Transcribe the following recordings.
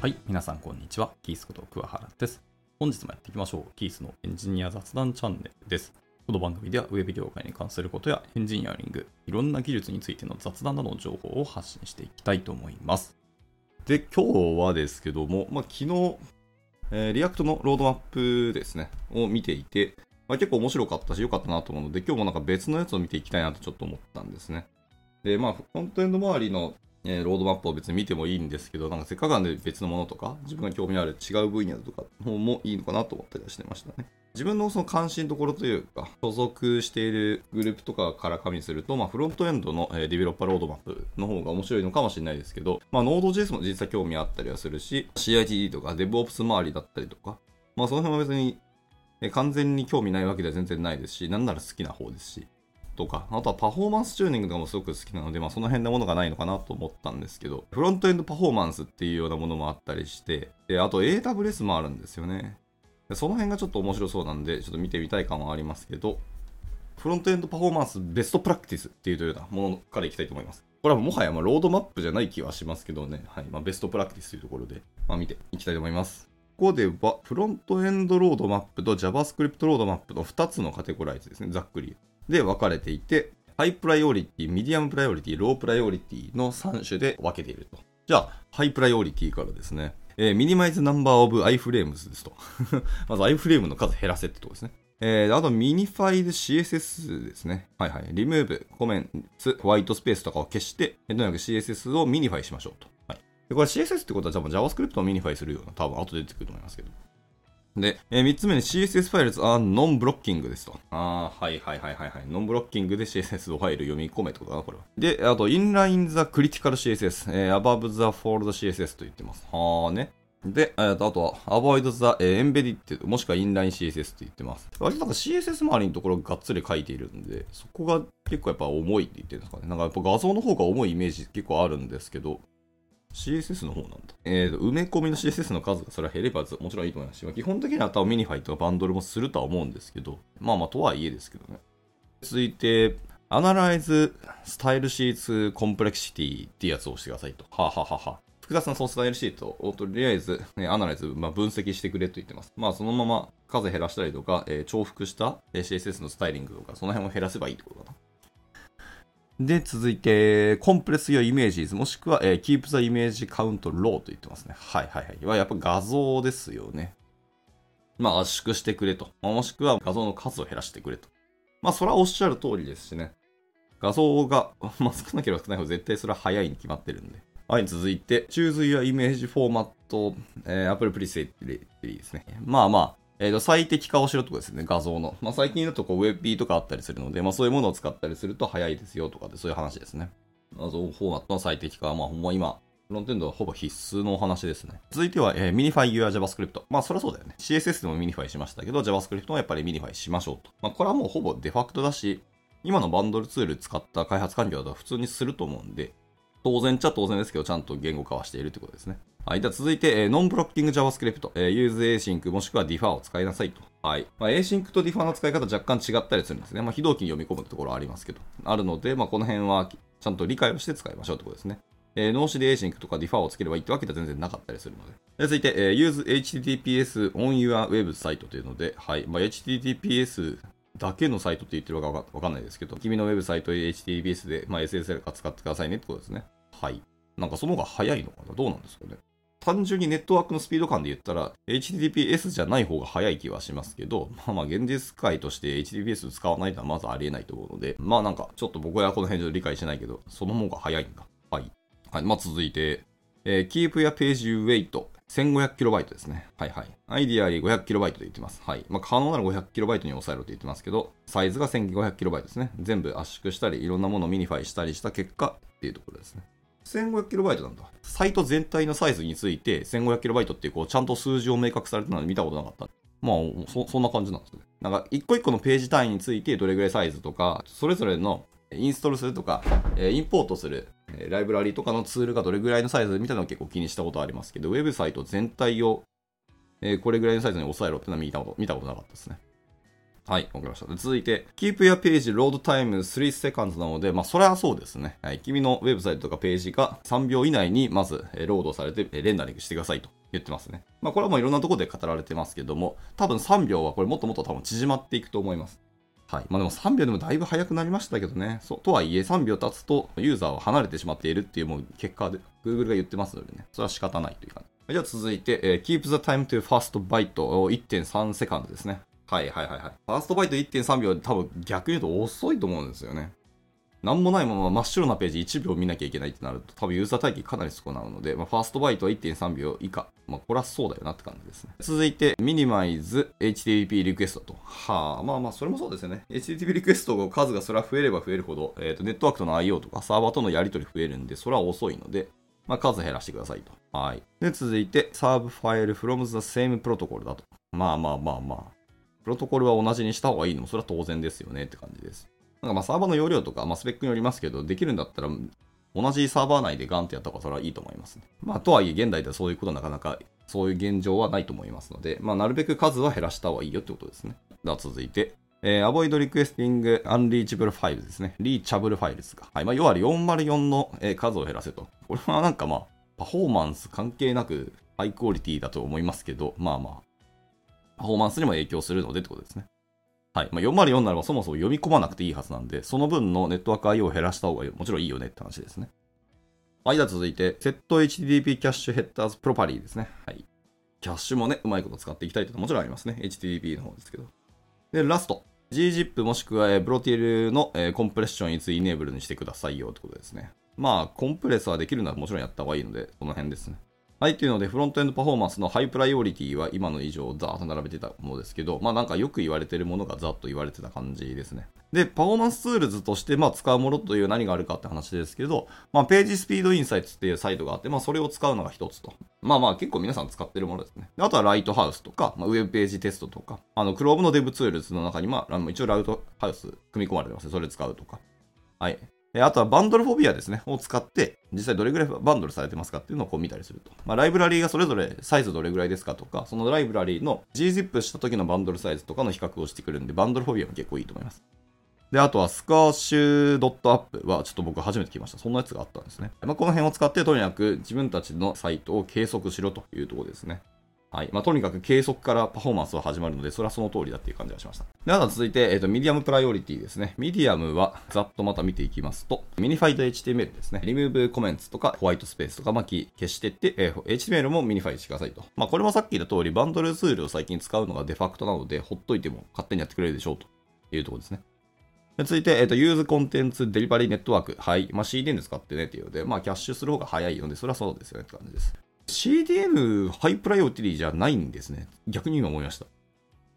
はい、皆さんこんにちは。キースこと桑原です。本日もやっていきましょう。キースのエンジニア雑談チャンネルです。この番組ではウェブ業界に関することやエンジニアリング、いろんな技術についての雑談などの情報を発信していきたいと思います。で、今日はですけども、まあ、昨日、えー React のロードマップですね、を見ていて、まあ、結構面白かったし良かったなと思うので、今日もなんか別のやつを見ていきたいなとちょっと思ったんですね。で、まあ、フロントエンド周りの、えーロードマップを別に見てもいいんですけど、なんかせっかくなんで別のものとか、自分が興味ある違う分野とかの方もいいのかなと思ったりはしてましたね。自分のその関心どころというか、所属しているグループとかから加味すると、まあ、フロントエンドの、ディベロッパーロードマップの方が面白いのかもしれないですけど、まあ、Node.js も実際興味あったりはするし、CITD とか DevOps 周りだったりとか、まあ、その辺は別に、完全に興味ないわけでは全然ないですし、なんなら好きな方ですし、とか、あとはパフォーマンスチューニングとかもすごく好きなので、まあ、その辺のものがないのかなと思ったんですけど、フロントエンドパフォーマンスっていうようなものもあったりして、であと AWS もあるんですよね。その辺がちょっと面白そうなんで、ちょっと見てみたい感はありますけど、フロントエンドパフォーマンスベストプラクティスっていうようなものからいきたいと思います。これはもはやまロードマップじゃない気はしますけどね、はいまあ、ベストプラクティスというところで、まあ、見ていきたいと思います。ここでは、フロントエンドロードマップと JavaScript ロードマップの2つのカテゴライズですね、ざっくり。で分かれていて、 high priority、medium priority、low priority の3種で分けていると。じゃあ、 high priority からですね、えーミニマイズナンバーオブ iFrames ですと。まず iFrame の数減らせってとこですね。えー、あと、 Minify CSS ですね。はいはい。リムーブ、コメンツ、ホワイトスペースとかを消して、とにかく CSS をミニファイしましょうと。はい。で、これ CSS ってことは多分 JavaScript をミニファイするような、多分後で出てくると思いますけど。で、え3つ目に CSS ファイルズはノンブロッキングですと。ああ、はいはいはいはいはい。ノンブロッキングで CSS ファイル読み込めってことかな、これは。で、あと、インラインザクリティカル CSS、えー、above the fold CSS と言ってます。はあね。で、えーとあとは、avoid the、えー embedded もしくはインライン CSS と言ってます。割となんか CSS 周りのところがっつり書いているんで、そこが結構やっぱ重いって言ってるんですかね。なんかやっぱ画像の方が重いイメージ結構あるんですけど、CSS の方なんだ。えーと、埋め込みの CSS の数がそれは減ればもちろんいいと思いますし、まあ基本的には多分 minify とかバンドルもするとは思うんですけど、まあまあとはいえですけどね。続いて、Analyze Style Sheets Complexity ってやつを押してくださいと。はあ、はははあ、複雑なそのスタイルシートをとりあえず、ね、 analyze、まあ、分析してくれと言ってます。まあそのまま数減らしたりとか、えー重複した CSS のスタイリングとか、その辺を減らせばいいってことかな。で、続いて、コンプレスやイメージもしくは、えー keep the image count low と言ってますね。はいはいはい。はやっぱ画像ですよね。まあ圧縮してくれと。もしくは画像の数を減らしてくれと。まあそれはおっしゃる通りですしね。画像が、まあ、少なければ少ないほど絶対それは早いに決まってるんで。はい、続いて、Choose Your Image Format、えー、Apple Preset ですね。まあまあ、えーと、最適化をしろってこですね、画像の。まあ最近だとこう WebP とかあったりするので、まあそういうものを使ったりすると早いですよとかで、そういう話ですね。画像フォーマットの最適化は、まあほんま今、フロントエンドはほぼ必須のお話ですね。続いては、えー、Minify Your JavaScript。まあ、そりゃそうだよね。CSS でも Minify しましたけど、JavaScript もやっぱり Minify しましょうと。まあ、これはもうほぼデファクトだし、今のバンドルツール使った開発環境だと普通にすると思うんで、当然っちゃ当然ですけど、ちゃんと言語化はしているってことですね。はい。では続いて、えー、ノンブロッキング JavaScript、えー、Use Async もしくは Differ を使いなさいと。はい。まあ、Async と Differ の使い方若干違ったりするんですね。まあ、非同期に読み込むところはありますけど。あるので、まあ、この辺はちゃんと理解をして使いましょうってことですね。えー、脳死で Async とか Differ をつければいいってわけでは全然なかったりするので。で続いて、えー Use HTTPS on your web site というので、はい。まあ、HTTPS だけのサイトって言ってるかわかわかんないですけど、君のウェブサイト HTTPS で、まあ、SSL か使ってくださいねってことですね。はい。なんかその方が早いのかな？どうなんですかね？単純にネットワークのスピード感で言ったら、HTTPS じゃない方が早い気はしますけど、まあまあ現実界として HTTPS 使わないのはまずありえないと思うので、まあなんかちょっと僕はこの辺で理解しないけど、その方が早いんだ。はい。はい。まあ続いて、えー Keep your page weight 1500KB ですね。はいはい。 Ideally 500KB と言ってます。はい。まあ、可能なら 500KB に抑えろと言ってますけど、サイズが 1500KB ですね。全部圧縮したり、いろんなものを minify したりした結果っていうところですね。1500KB なんだ。サイト全体のサイズについて 1500KB っていう、こう、ちゃんと数字を明確されてたの見たことなかった。まあ、そ、そんな感じなんですね。なんか、一個一個のページ単位についてどれぐらいサイズとか、それぞれのインストールするとか、えインポートする、えライブラリとかのツールがどれぐらいのサイズみたいなのを結構気にしたことありますけど、ウェブサイト全体を、えこれぐらいのサイズに抑えろっていうのは見たこと見たことなかったですね。はい、わかりました。続いて、Keep your page load time 3 seconds なので、まあ、それはそうですね。はい、君のウェブサイトとかページが3秒以内にまず、えーロードされて、えーレンダリングしてくださいと言ってますね。まあ、これはもういろんなところで語られてますけども、多分3秒はこれもっともっと多分縮まっていくと思います。はい。まあでも3秒でもだいぶ早くなりましたけどね。そうとはいえ3秒経つとユーザーは離れてしまっているっていうもう結果で Google が言ってますのでね。それは仕方ないという感じ。じゃあ続いて、えー Keep the time to first byte を1.3セカンドですね。はいはいはいはい。ファーストバイト1.3秒で多分逆に言うと遅いと思うんですよね。なんもないまま真っ白なページ1秒見なきゃいけないってなると多分ユーザー待機かなり少なるので、まあ、ファーストバイトは1.3秒以下。まあ、これはそうだよなって感じですね。続いて、ミニマイズ HTTP リクエストと。はあ、まあまあ、それもそうですよね。HTTP リクエストの数がそれは増えれば増えるほど、えっ、と、ネットワークとの IO とかサーバーとのやり取り増えるんで、それは遅いので、まあ、数減らしてくださいと。はい。で、続いて、サーブファイル from the same protocol だと。まあまあまあまあ。プロトコルは同じにした方がいいの？も、それは当然ですよねって感じです。なんかまあサーバーの容量とか、まあ、スペックによりますけど、できるんだったら、同じサーバー内でガンってやった方がそれはいいと思いますね。まあ、とはいえ、現代ではそういうことなかなか、そういう現状はないと思いますので、まあ、なるべく数は減らした方がいいよってことですね。では続いて、えー、avoid requesting unreachable files ですね。reachable files が。はい。まあ、要は404の、え数を減らせと。これはなんかまあ、パフォーマンス関係なく、ハイクオリティだと思いますけど、まあまあ、パフォーマンスにも影響するのでってことですね。はい。まあ、404ならばそもそも読み込まなくていいはずなんで、その分のネットワーク IO を減らした方がもちろんいいよねって話ですね。はい。では続いて、Set HTTP キャッシュヘッダーズプロパリーですね。はい。キャッシュもね、うまいこと使っていきたいというのはもちろんありますね。HTTP の方ですけど。で、ラスト。gzip もしくは、えーブロティルの、えーコンプレッションいつイネーブルにしてくださいよってことですね。まあ、 compress はできるならもちろんやった方がいいので、この辺ですね。はい、というので、 frontend performance の high priority は今の以上ザーッと並べてたものですけど、まあなんかよく言われてるものがザーッと言われてた感じですね。で、 performance tools としてまあ使うものという何があるかって話ですけど、まあ PageSpeed Insights っていうサイトがあって、まあそれを使うのが一つと。まあまあ結構皆さん使ってるものですね。あとは Lighthouse とか、まあ、 WebPageTest とか、あの Chrome の Dev ツールズの中にまあ一応 Lighthouse 組み込まれてますね。それ使うとか。はい。あとは Bundlephobia ですね、を使って、実際どれぐらいバンドルされてますかっていうのをこう見たりすると。まあ、ライブラリーがそれぞれサイズどれぐらいですかとか、そのライブラリーの gzip した時のバンドルサイズとかの比較をしてくるんで、 Bundlephobia も結構いいと思います。で、あとは Squoosh.app はちょっと僕初めて聞きました。そんなやつがあったんですね。まあ、この辺を使ってとにかく自分たちのサイトを計測しろというところですね。はい。まあ、とにかく計測からパフォーマンスは始まるので、それはその通りだっていう感じがしました。で、あと続いて、えっ、と、 medium priority ですね。ミディアムは、ざっとまた見ていきますと、 Minified HTML ですね。リムーブコメンツとか、ホワイトスペースとか、まあ、消してって、えー HTML もミニファイしてくださいと。まあ、これもさっき言った通り、バンドルツールを最近使うのがデファクトなので、ほっといても勝手にやってくれるでしょうというところですね。で続いて、えっ、と、 use content delivery network。はい。まあ、CDN で使ってねっていうので、まあ、キャッシュする方が早いので、それはそうですよねって感じです。CDN ハイプライオリティじゃないんですね。逆に今思いました。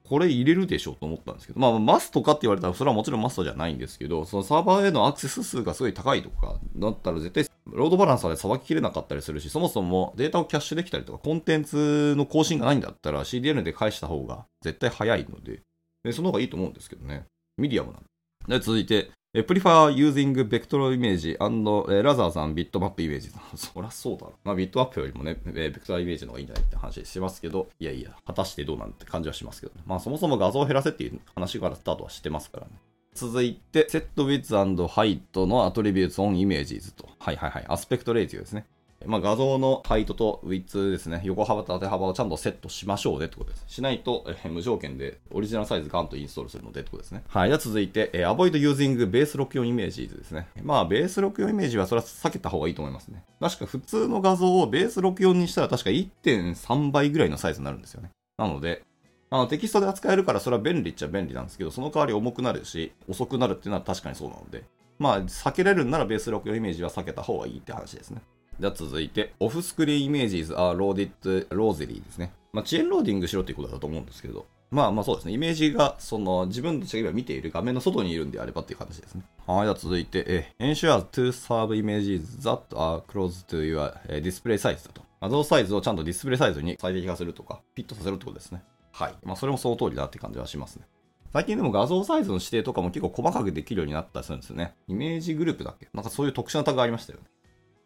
これ入れるでしょうと思ったんですけど、まあ、マストかって言われたら、それはもちろんマストじゃないんですけど、そのサーバーへのアクセス数がすごい高いとか、だったら絶対、ロードバランサーでさばききれなかったりするし、そもそもデータをキャッシュできたりとか、コンテンツの更新がないんだったら、CDN で返した方が絶対早いので、でその方がいいと思うんですけどね。ミディアムなんで。で、続いて、prefer using vector image and rather than bitmap image そりゃそうだろ。まあ、ビットマップよりもね、えベクトライメージの方がいいんじゃないって話してますけど、いやいや、果たしてどうなんて感じはしますけどね。まあ、そもそも画像を減らせっていう話からスタートはしてますからね。続いて、set width and height の attributes on images と。はいはいはい。 aspect ratio ですね。まあ、画像のハイトとウィッツですね、横幅と縦幅をちゃんとセットしましょうねってことです。しないと、え無条件でオリジナルサイズガンとインストールするのでってことですね。はい。では続いて、えー avoid using base 64イメージですね。まあ、ベース64イメージはそれは避けた方がいいと思いますね。確か普通の画像をベース64にしたら確か1.3倍ぐらいのサイズになるんですよね。なので、あのテキストで扱えるからそれは便利っちゃ便利なんですけど、その代わり重くなるし、遅くなるっていうのは確かにそうなので、まあ、避けれるんならベース64イメージは避けた方がいいって話ですね。では続いて、オフスクリーンイメージ is are loaded rosely ですね。まあ、遅延ローディングしろっていうことだと思うんですけど、まあまあそうですね。イメージが、その、自分たちが今見ている画面の外にいるんであればっていう形ですね。はい。では続いて、え、ensure to serve images that are close to your display size だと。画像サイズをちゃんとディスプレイサイズに最適化するとか、フィットさせるってことですね。はい。まあそれもその通りだって感じはしますね。最近でも画像サイズの指定とかも結構細かくできるようになったりするんですよね。イメージグループだっけ？なんかそういう特殊なタグがありましたよね。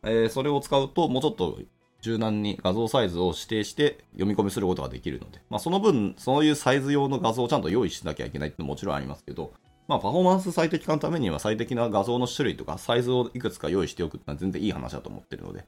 えーそれを使うと、もうちょっと柔軟に画像サイズを指定して読み込みすることができるので、まあ、その分、そういうサイズ用の画像をちゃんと用意しなきゃいけないってももちろんありますけど、まあ、パフォーマンス最適化のためには最適な画像の種類とかサイズをいくつか用意しておくってのは全然いい話だと思ってるので、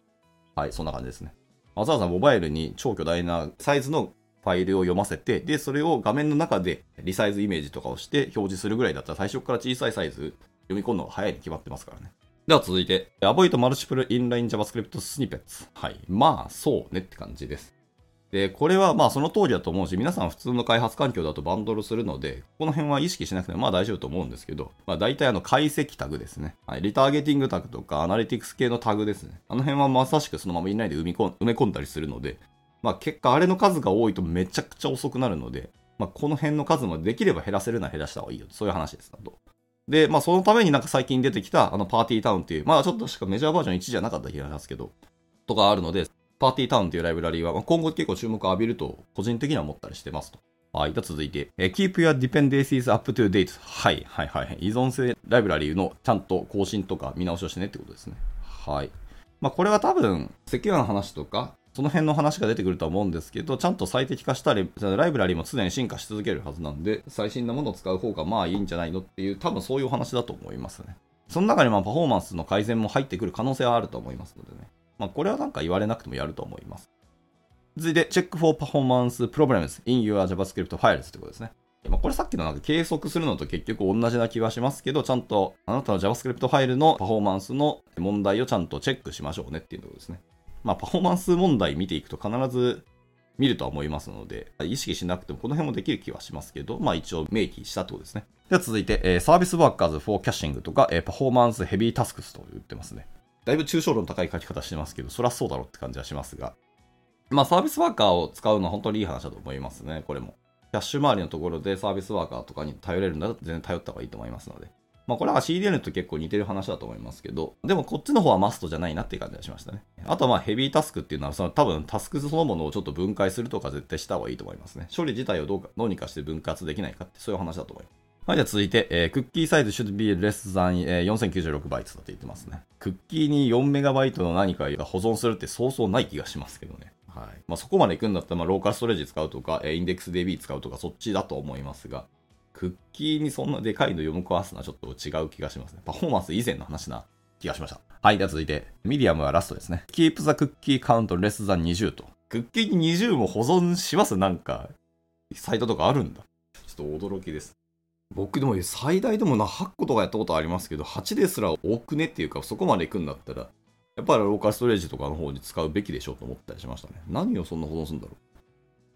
はい、そんな感じですね。わざわざモバイルに超巨大なサイズのファイルを読ませて、で、それを画面の中でリサイズイメージとかをして表示するぐらいだったら最初から小さいサイズ読み込むのが早いに決まってますからね。では続いて、Avoid Multiple Inline JavaScript Snippets。はい。まあ、そうねって感じです。で、これはまあその通りだと思うし、皆さん普通の開発環境だとバンドルするので、この辺は意識しなくてもまあ大丈夫と思うんですけど、まあ大体あの解析タグですね。はい、リターゲティングタグとかアナリティクス系のタグですね。あの辺はまさしくそのままいないで埋め込埋め込んだりするので、まあ結果あれの数が多いとめちゃくちゃ遅くなるので、まあこの辺の数もできれば減らせるなら減らした方がいいよ。そういう話ですと。で、まあそのためになんか最近出てきたあのパーティータウンっていう、まあちょっとしかメジャーバージョン1じゃなかった気がしますけど、とかあるので、パーティータウンというライブラリーは、まあ、今後結構注目を浴びると、個人的には思ったりしてますと。はい。では続いて、え Keep your dependencies up to date. はい、はい、はい。依存性ライブラリーのちゃんと更新とか見直しをしてねってことですね。はい。まあ、これは多分、セキュアの話とか、その辺の話が出てくるとは思うんですけど、ちゃんと最適化したり、ライブラリも常に進化し続けるはずなんで、最新なものを使う方がまあいいんじゃないのっていう、多分そういうお話だと思いますね。その中にまあパフォーマンスの改善も入ってくる可能性はあると思いますのでね。まあこれはなんか言われなくてもやると思います。続いて、Check for Performance Problems in your JavaScript Files ってことですね。まあ、これさっきのなんか計測するのと結局同じな気はしますけど、ちゃんとあなたの JavaScript ファイルのパフォーマンスの問題をちゃんとチェックしましょうねっていうところですね。まあ、パフォーマンス問題見ていくと必ず見るとは思いますので、意識しなくてもこの辺もできる気はしますけど、まあ一応明記したってことですね。では続いて、えー、サービスワーカーズ for caching とか、えー、パフォーマンスヘビータスクスと言ってますね。だいぶ抽象度の高い書き方してますけど、そりゃそうだろうって感じはしますが、まあサービスワーカーを使うのは本当にいい話だと思いますね、これも。キャッシュ周りのところでサービスワーカーとかに頼れるんだったら全然頼った方がいいと思いますので。まあこれは CDN と結構似てる話だと思いますけど、でもこっちの方はマストじゃないなっていう感じがしましたね。あとはまあヘビータスクっていうのは、その多分タスクそのものをちょっと分解するとか絶対した方がいいと思いますね。処理自体をどうか、どうにかして分割できないかってそういう話だと思います。はい、じゃあ続いて、えー、 cookie size should be less than、えー、4096 bytes だって言ってますね。クッキーに 4MB の何かが保存するってそうそうない気がしますけどね。はい。まあ、そこまで行くんだったら、まあ、ローカルストレージ使うとか、えー、インデックス DB 使うとか、そっちだと思いますが、クッキーにそんなでかいの読み込ますのはちょっと違う気がしますね。パフォーマンス以前の話な気がしました。はい。では続いて、ミディアムはラストですね。Keep the cookie count less than 20と。クッキーに20も保存します？なんか、サイトとかあるんだ。ちょっと驚きです。僕でも最大でもな8個とかやったことありますけど、8ですら多くねっていうか、そこまで行くんだったら、やっぱりローカルストレージとかの方に使うべきでしょうと思ったりしましたね。何をそんな保存するんだろう。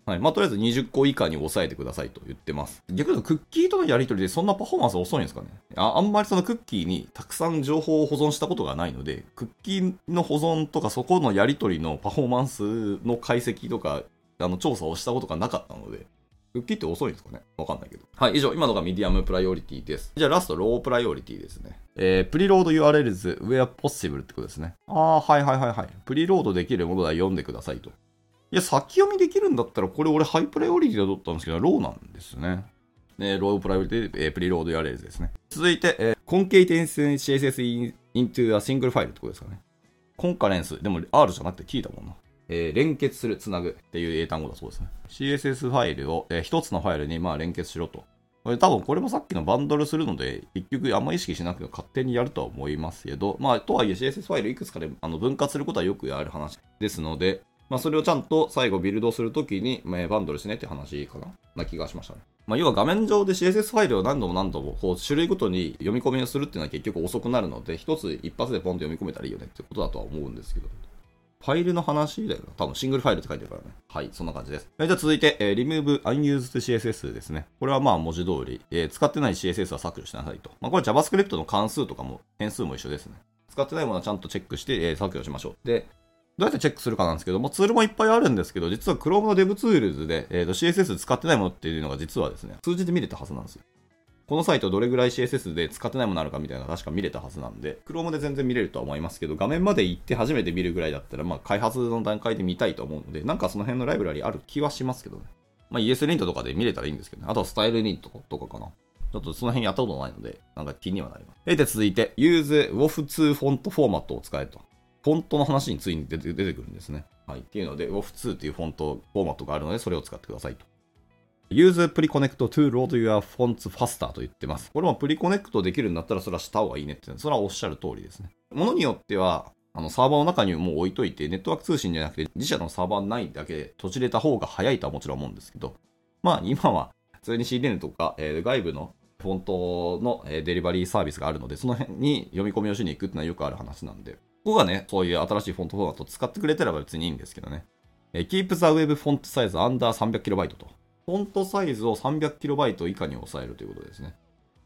はい。まあ、とりあえず20個以下に抑えてくださいと言ってます。逆にクッキーとのやり取りでそんなパフォーマンス遅いんですかね？ああんまりそのクッキーにたくさん情報を保存したことがないので、クッキーの保存とかそこのやり取りのパフォーマンスの解析とか、あの、調査をしたことがなかったので、復帰って遅いんですかね？わかんないけど。はい、以上、今のがミディアムプライオリティです。じゃあラスト、ロープライオリティですね。えー、 preload URLs where possible ってことですね。ああ、はいはいはいはい。プリロードできるものは読んでくださいと。いや、先読みできるんだったら、これ俺ハイプライオリティで取ったんですけど、ローなんですね。ね、ロープライオリティで、えー、 preload URLs ですね。続いて、えー、 concatenate CSS into a single file ってことですかね。コンカレンス。でも R じゃなくて聞いたもんな。えー、連結する、つなぐっていう英単語だそうですね。CSS ファイルを、えー、一つのファイルにまあ連結しろと。これ多分これもさっきのバンドルするので、結局あんま意識しなくても勝手にやるとは思いますけど、まあとはいえ CSS ファイルいくつかであの分割することはよくある話ですので、まあそれをちゃんと最後ビルドするときに、まあ、バンドルしねって話かなな気がしましたね。まあ、要は画面上で CSS ファイルを何度も何度もこう種類ごとに読み込みをするっていうのは結局遅くなるので、一つ一発でポンと読み込めたらいいよねってことだとは思うんですけど。ファイルの話だよな。多分シングルファイルって書いてるからね。はい、そんな感じです。じゃあ続いて、えー、remove unused CSS ですね。これはまあ文字通り、えー、使ってない CSS は削除しなさいと。まあこれ JavaScript の関数とかも変数も一緒ですね。使ってないものはちゃんとチェックして、えー、削除しましょう。で、どうやってチェックするかなんですけども、ツールもいっぱいあるんですけど、実は Chrome の DevTools で、えー、と CSS 使ってないものっていうのが実はですね、数字で見れたはずなんですよ。このサイトどれぐらい CSS で使ってないものあるかみたいなのが確か見れたはずなんで、Chrome で全然見れるとは思いますけど、画面まで行って初めて見るぐらいだったら、まあ開発の段階で見たいと思うので、なんかその辺のライブラリある気はしますけどね。まあ ESLint とかで見れたらいいんですけどね。あとはスタイルリントとかかな。ちょっとその辺やったことないので、なんか気にはなります。えで、続いて、Use WOF2 フォントフォーマットを使えと。フォントの話についに出てくるんですね。はい。っていうので、WOF2 っていうフォントフォーマットがあるので、それを使ってくださいと。Use Preconnect to load your fonts faster と言ってます。これもプリコネクトできるんだったらそれはした方がいいねって、それはおっしゃる通りですね。ものによっては、あのサーバーの中にもう置いといて、ネットワーク通信じゃなくて自社のサーバーないだけで閉じれた方が早いとはもちろん思うんですけど、まあ今は普通に CDN とか、えー、外部のフォントの、デリバリーサービスがあるので、その辺に読み込みをしに行くっていうのはよくある話なんで、ここがね、そういう新しいフォントフォーマット使ってくれてれば別にいいんですけどね。え、Keep the Web Font Size Under 300KB と。フォントサイズを 300KB 以下に抑えるということですね。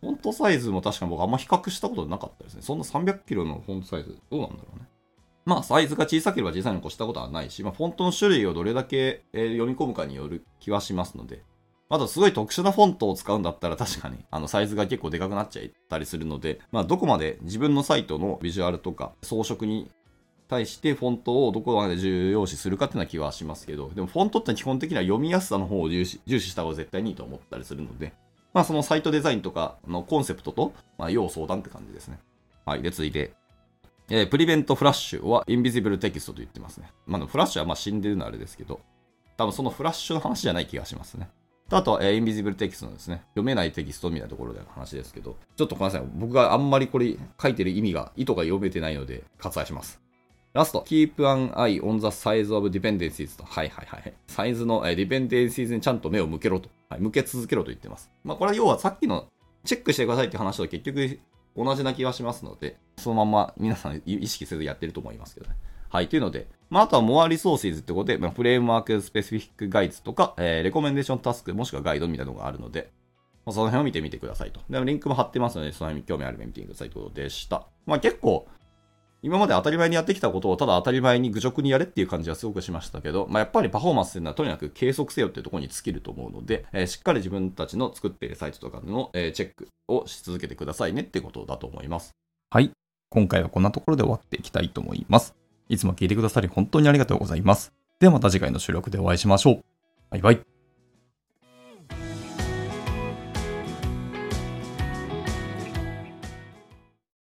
フォントサイズも確かに僕あんま比較したことなかったですね。そんな 300kb のフォントサイズどうなんだろうね。まあ、サイズが小さければ小さいに越したことはないし、まあ、フォントの種類をどれだけ、え、読み込むかによる気はしますので、あとすごい特殊なフォントを使うんだったら確かにあのサイズが結構でかくなっちゃったりするので、まあ、どこまで自分のサイトのビジュアルとか装飾に対してフォントをどこまで重要視するかっていうような気はしますけど、でもフォントって基本的には読みやすさの方を重視重視した方が絶対にいいと思ったりするので、まあそのサイトデザインとかのコンセプトと、まあ、要相談って感じですね。はい。で、続いて、えー、プリベントフラッシュはインビジブルテキストと言ってますね。まあ、フラッシュはまあ死んでるのはあれですけど、多分そのフラッシュの話じゃない気がしますね。あとは、えー、インビジブルテキストのですね、読めないテキストみたいなところでの話ですけど、ちょっとごめんなさい。僕があんまりこれ書いてる意味が、意図が読めてないので割愛します。ラスト、keep an eye on the size of dependencies と。はいはいはい。サイズの、えー、dependencies にちゃんと目を向けろと。はい、向け続けろと言ってます。まあこれは要はさっきのチェックしてくださいって話と結局同じな気がしますので、そのまま皆さん意識せずやってると思いますけどね。はい。というので、まあ、あとは More Resources ってことで、まあ、フレームワークスペシフィックガイズとか、えー、レコメンデーションタスクもしくはガイドみたいなのがあるので、まあ、その辺を見てみてくださいと。でもリンクも貼ってますので、その辺に興味あれば見てくださいということでした。まあ結構、今まで当たり前にやってきたことをただ当たり前に愚直にやれっていう感じはすごくしましたけど、まあ、やっぱりパフォーマンスっていうのはとにかく計測せよっていうところに尽きると思うので、えー、しっかり自分たちの作っているサイトとかの、えー、チェックをし続けてくださいねってことだと思います。はい。今回はこんなところで終わっていきたいと思います。いつも聞いてくださり本当にありがとうございます。ではまた次回の収録でお会いしましょう。バイバイ。